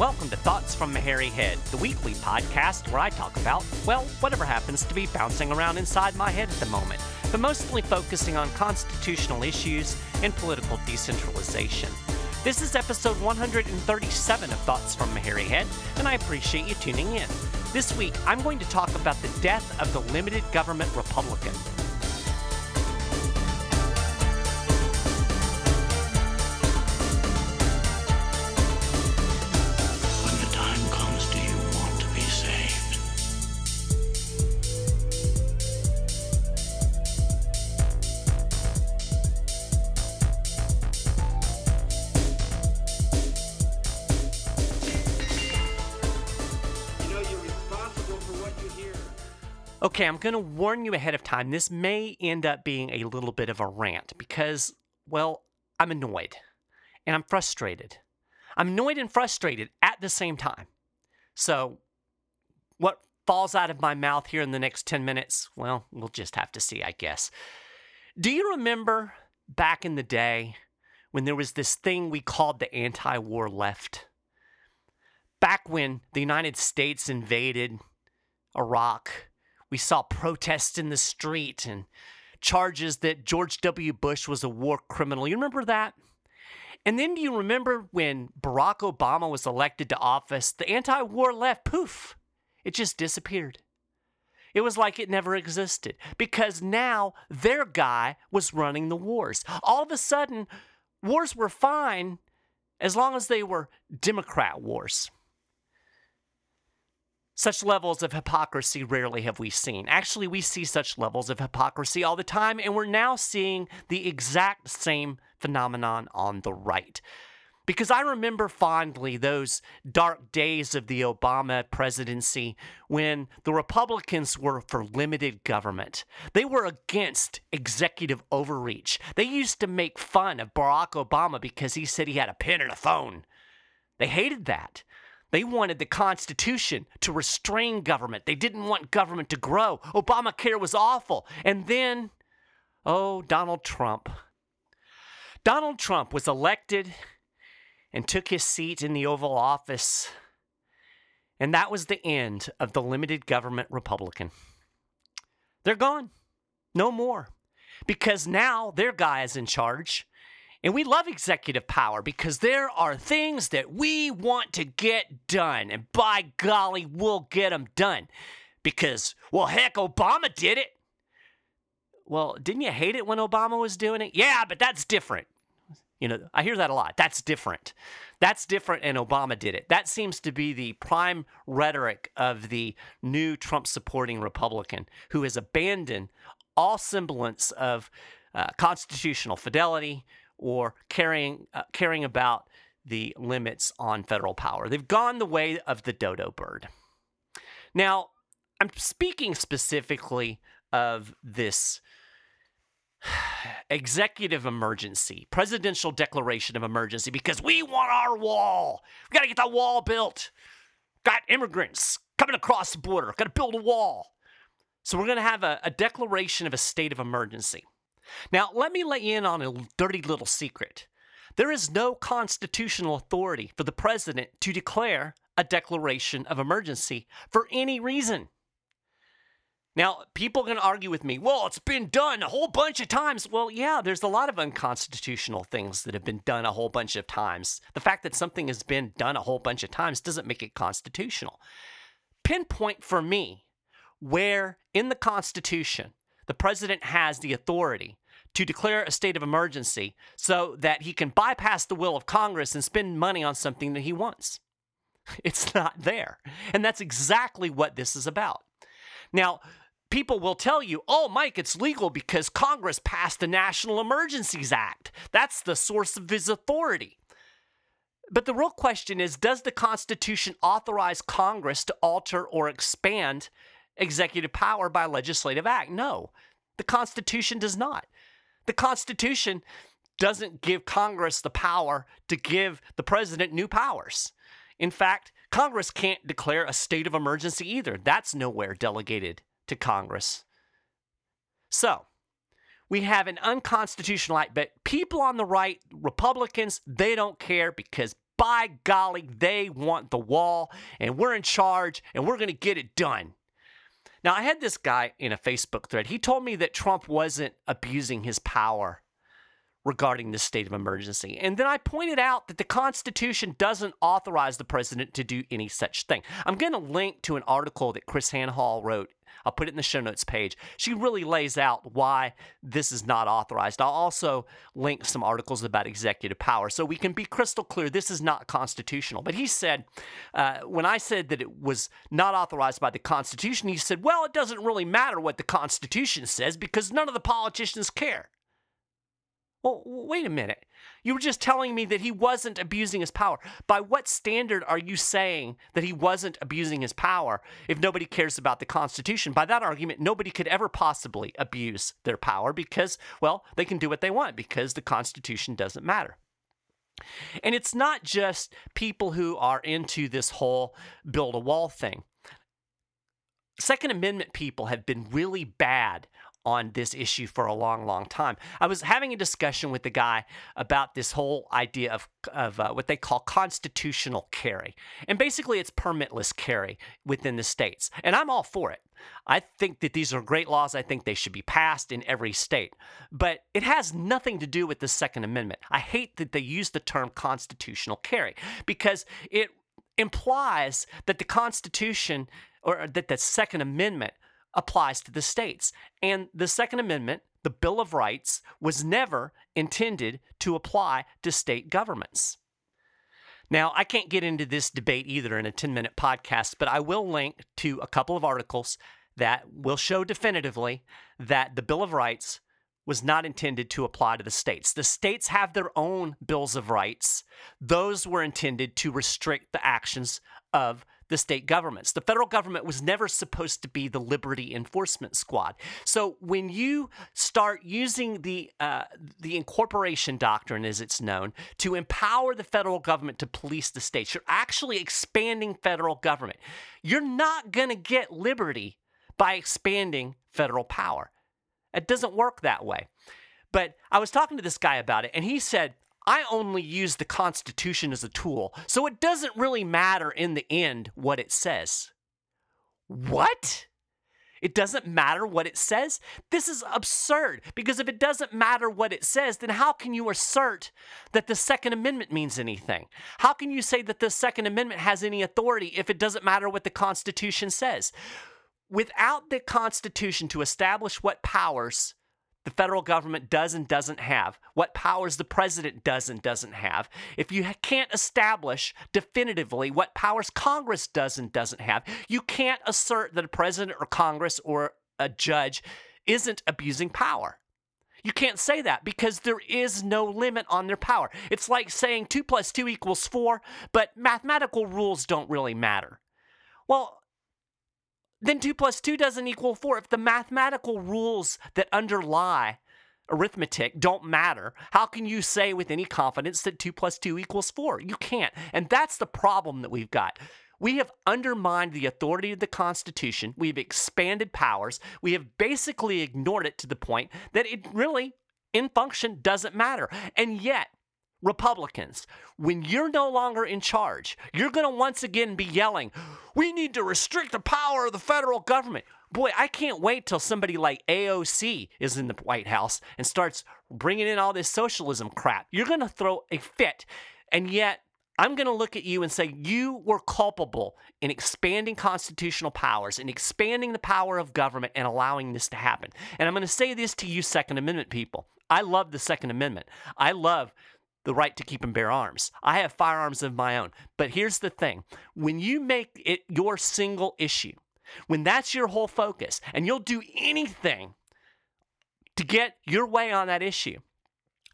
Welcome to Thoughts from Free Head, the weekly podcast where I talk about, well, whatever happens to be bouncing around inside my head at the moment, but mostly focusing on constitutional issues and political decentralization. This is episode 137 of Thoughts from Free Head, and I appreciate you tuning in. This week, I'm going to talk about the death of the limited government Republican. Okay, I'm going to warn you ahead of time. This may end up being a little bit of a rant because, well, I'm annoyed and I'm frustrated. I'm annoyed and frustrated at the same time. So, what falls out of my mouth here in the next 10 minutes, well, we'll just have to see, I guess. Do you remember back in the day when there was this thing we called the anti war left? Back when the United States invaded Iraq, we saw protests in the street and charges that George W. Bush was a war criminal. You remember that? And then do you remember when Barack Obama was elected to office, the anti war left, poof, it just disappeared. It was like it never existed because now their guy was running the wars. All of a sudden, wars were fine as long as they were Democrat wars. Such levels of hypocrisy rarely have we seen. Actually, we see such levels of hypocrisy all the time, and we're now seeing the exact same phenomenon on the right. Because I remember fondly those dark days of the Obama presidency when the Republicans were for limited government. They were against executive overreach. They used to make fun of Barack Obama because he said he had a pen and a phone. They hated that. They wanted the Constitution to restrain government. They didn't want government to grow. Obamacare was awful. And then, oh, Donald Trump. Donald Trump was elected and took his seat in the Oval Office. And that was the end of the limited government Republican. They're gone. No more. Because now their guy is in charge. And we love executive power because there are things that we want to get done. And by golly, we'll get them done. Because, well, heck, Obama did it. Well, didn't you hate it when Obama was doing it? Yeah, but that's different. You know, I hear that a lot. That's different. That's different, and Obama did it. That seems to be the prime rhetoric of the new Trump supporting Republican who has abandoned all semblance of uh, constitutional fidelity or caring, uh, caring about the limits on federal power. They've gone the way of the dodo bird. Now, I'm speaking specifically of this executive emergency, presidential declaration of emergency, because we want our wall. We got to get that wall built. Got immigrants coming across the border. Got to build a wall. So we're going to have a, a declaration of a state of emergency. Now, let me let you in on a dirty little secret. There is no constitutional authority for the president to declare a declaration of emergency for any reason. Now, people can argue with me, well, it's been done a whole bunch of times. Well, yeah, there's a lot of unconstitutional things that have been done a whole bunch of times. The fact that something has been done a whole bunch of times doesn't make it constitutional. Pinpoint for me where in the Constitution the president has the authority to declare a state of emergency so that he can bypass the will of Congress and spend money on something that he wants. It's not there. And that's exactly what this is about. Now, people will tell you, oh, Mike, it's legal because Congress passed the National Emergencies Act. That's the source of his authority. But the real question is Does the Constitution authorize Congress to alter or expand executive power by legislative act? No, the Constitution does not. The Constitution doesn't give Congress the power to give the president new powers. In fact, Congress can't declare a state of emergency either. That's nowhere delegated to Congress. So, we have an unconstitutional act, but people on the right, Republicans, they don't care because by golly, they want the wall and we're in charge and we're going to get it done. Now, I had this guy in a Facebook thread. He told me that Trump wasn't abusing his power regarding the state of emergency. And then I pointed out that the Constitution doesn't authorize the president to do any such thing. I'm going to link to an article that KrisAnne Hall wrote. I'll put it in the show notes page. She really lays out why this is not authorized. I'll also link some articles about executive power so we can be crystal clear this is not constitutional. But he said, uh, when I said that it was not authorized by the Constitution, he said, well, it doesn't really matter what the Constitution says because none of the politicians care. Well, wait a minute. You were just telling me that he wasn't abusing his power. By what standard are you saying that he wasn't abusing his power if nobody cares about the Constitution? By that argument, nobody could ever possibly abuse their power because, well, they can do what they want because the Constitution doesn't matter. And it's not just people who are into this whole build a wall thing. Second Amendment people have been really bad on this issue for a long, long time. I was having a discussion with the guy about this whole idea of, of uh, what they call constitutional carry. And basically, it's permitless carry within the states. And I'm all for it. I think that these are great laws. I think they should be passed in every state. But it has nothing to do with the Second Amendment. I hate that they use the term constitutional carry because it implies that the Constitution or that the Second Amendment applies to the states. And the Second Amendment, the Bill of Rights, was never intended to apply to state governments. Now, I can't get into this debate either in a 10 minute podcast, but I will link to a couple of articles that will show definitively that the Bill of Rights was not intended to apply to the states. The states have their own bills of rights. Those were intended to restrict the actions of the state governments. The federal government was never supposed to be the liberty enforcement squad. So when you start using the uh, the incorporation doctrine, as it's known, to empower the federal government to police the states, you're actually expanding federal government. You're not going to get liberty by expanding federal power. It doesn't work that way. But I was talking to this guy about it, and he said, I only use the Constitution as a tool, so it doesn't really matter in the end what it says. What? It doesn't matter what it says? This is absurd because if it doesn't matter what it says, then how can you assert that the Second Amendment means anything? How can you say that the Second Amendment has any authority if it doesn't matter what the Constitution says? Without the Constitution to establish what powers the federal government does and doesn't have, what powers the president does and doesn't have, if you can't establish definitively what powers Congress does and doesn't have, you can't assert that a president or Congress or a judge isn't abusing power. You can't say that because there is no limit on their power. It's like saying 2 plus 2 equals 4, but mathematical rules don't really matter. Well, then 2 plus 2 doesn't equal 4. If the mathematical rules that underlie arithmetic don't matter, how can you say with any confidence that 2 plus 2 equals 4? You can't. And that's the problem that we've got. We have undermined the authority of the Constitution. We've expanded powers. We have basically ignored it to the point that it really, in function, doesn't matter. And yet, Republicans, when you're no longer in charge, you're going to once again be yelling, we need to restrict the power of the federal government. Boy, I can't wait till somebody like AOC is in the White House and starts bringing in all this socialism crap. You're going to throw a fit. And yet, I'm going to look at you and say, you were culpable in expanding constitutional powers and expanding the power of government and allowing this to happen. And I'm going to say this to you, Second Amendment people. I love the Second Amendment. I love the right to keep and bear arms. I have firearms of my own. But here's the thing when you make it your single issue, when that's your whole focus, and you'll do anything to get your way on that issue,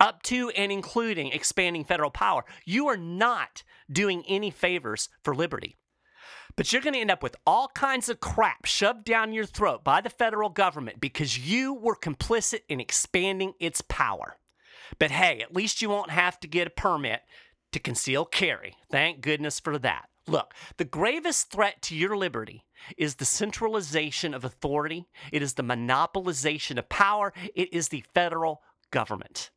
up to and including expanding federal power, you are not doing any favors for liberty. But you're going to end up with all kinds of crap shoved down your throat by the federal government because you were complicit in expanding its power. But hey, at least you won't have to get a permit to conceal carry. Thank goodness for that. Look, the gravest threat to your liberty is the centralization of authority, it is the monopolization of power, it is the federal government.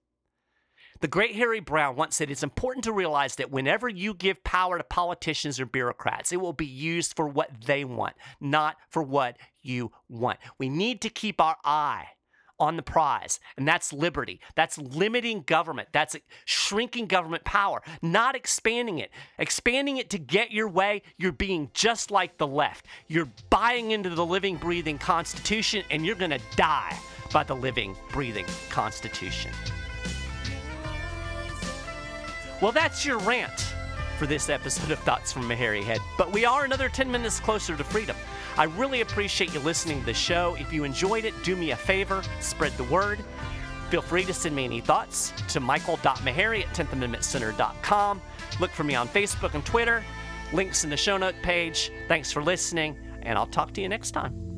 The great Harry Browne once said it's important to realize that whenever you give power to politicians or bureaucrats, it will be used for what they want, not for what you want. We need to keep our eye on the prize, and that's liberty. That's limiting government. That's shrinking government power, not expanding it. Expanding it to get your way, you're being just like the left. You're buying into the living, breathing Constitution, and you're going to die by the living, breathing Constitution. Well, that's your rant for this episode of Thoughts from a Free Head, but we are another 10 minutes closer to freedom. I really appreciate you listening to the show. If you enjoyed it, do me a favor, spread the word. Feel free to send me any thoughts to michael.maharrey at 10thamendmentcenter.com. Look for me on Facebook and Twitter. Links in the show note page. Thanks for listening, and I'll talk to you next time.